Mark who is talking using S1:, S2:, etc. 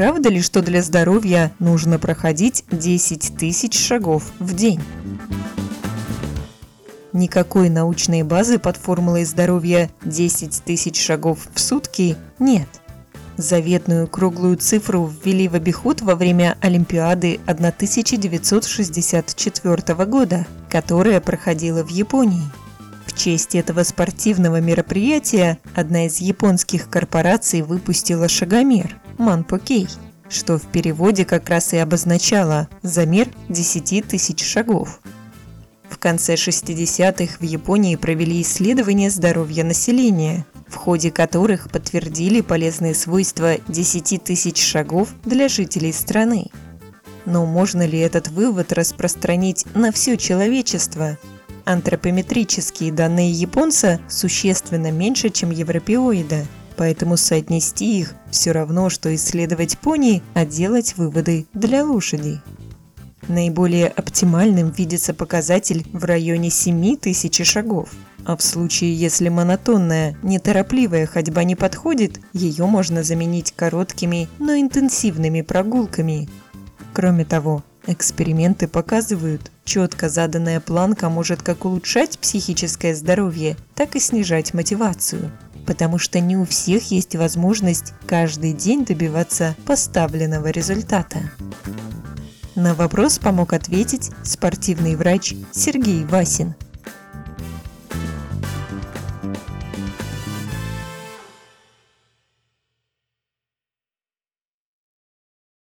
S1: правда ли, что для здоровья нужно проходить 10 тысяч шагов в день? Никакой научной базы под формулой здоровья 10 тысяч шагов в сутки нет. Заветную круглую цифру ввели в обиход во время Олимпиады 1964 года, которая проходила в Японии. В честь этого спортивного мероприятия одна из японских корпораций выпустила шагомер Манпокей, что в переводе как раз и обозначало замер 10 тысяч шагов. В конце 60-х в Японии провели исследования здоровья населения, в ходе которых подтвердили полезные свойства 10 тысяч шагов для жителей страны. Но можно ли этот вывод распространить на все человечество? Антропометрические данные японца существенно меньше, чем европеоида, поэтому соотнести их все равно, что исследовать пони, а делать выводы для лошадей. Наиболее оптимальным видится показатель в районе 7 тысяч шагов. А в случае, если монотонная, неторопливая ходьба не подходит, ее можно заменить короткими, но интенсивными прогулками. Кроме того, эксперименты показывают, четко заданная планка может как улучшать психическое здоровье, так и снижать мотивацию потому что не у всех есть возможность каждый день добиваться поставленного результата. На вопрос помог ответить спортивный врач Сергей Васин.